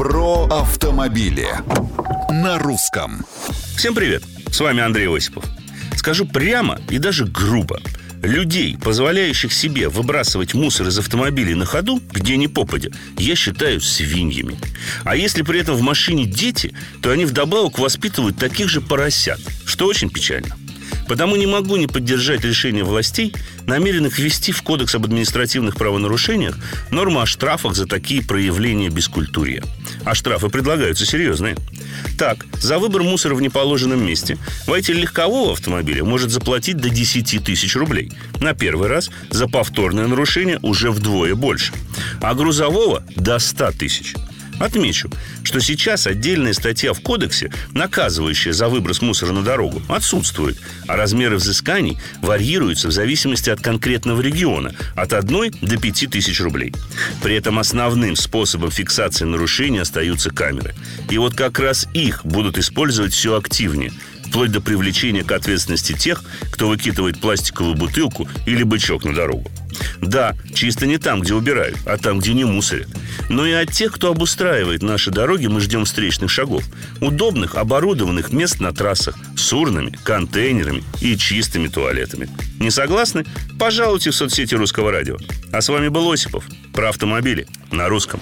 Про автомобили на русском. Всем привет! С вами Андрей Осипов. Скажу прямо и даже грубо. Людей, позволяющих себе выбрасывать мусор из автомобилей на ходу, где ни попадя, я считаю свиньями. А если при этом в машине дети, то они вдобавок воспитывают таких же поросят, что очень печально. Потому не могу не поддержать решение властей, намеренных ввести в Кодекс об административных правонарушениях норму о штрафах за такие проявления бескультурья. А штрафы предлагаются серьезные. Так, за выбор мусора в неположенном месте водитель легкового автомобиля может заплатить до 10 тысяч рублей. На первый раз за повторное нарушение уже вдвое больше. А грузового – до 100 тысяч. Отмечу, что сейчас отдельная статья в кодексе, наказывающая за выброс мусора на дорогу, отсутствует, а размеры взысканий варьируются в зависимости от конкретного региона от 1 до 5 тысяч рублей. При этом основным способом фиксации нарушений остаются камеры. И вот как раз их будут использовать все активнее – вплоть до привлечения к ответственности тех, кто выкидывает пластиковую бутылку или бычок на дорогу. Да, чисто не там, где убирают, а там, где не мусорят. Но и от тех, кто обустраивает наши дороги, мы ждем встречных шагов. Удобных, оборудованных мест на трассах с урнами, контейнерами и чистыми туалетами. Не согласны? Пожалуйте в соцсети Русского радио. А с вами был Осипов про автомобили на русском.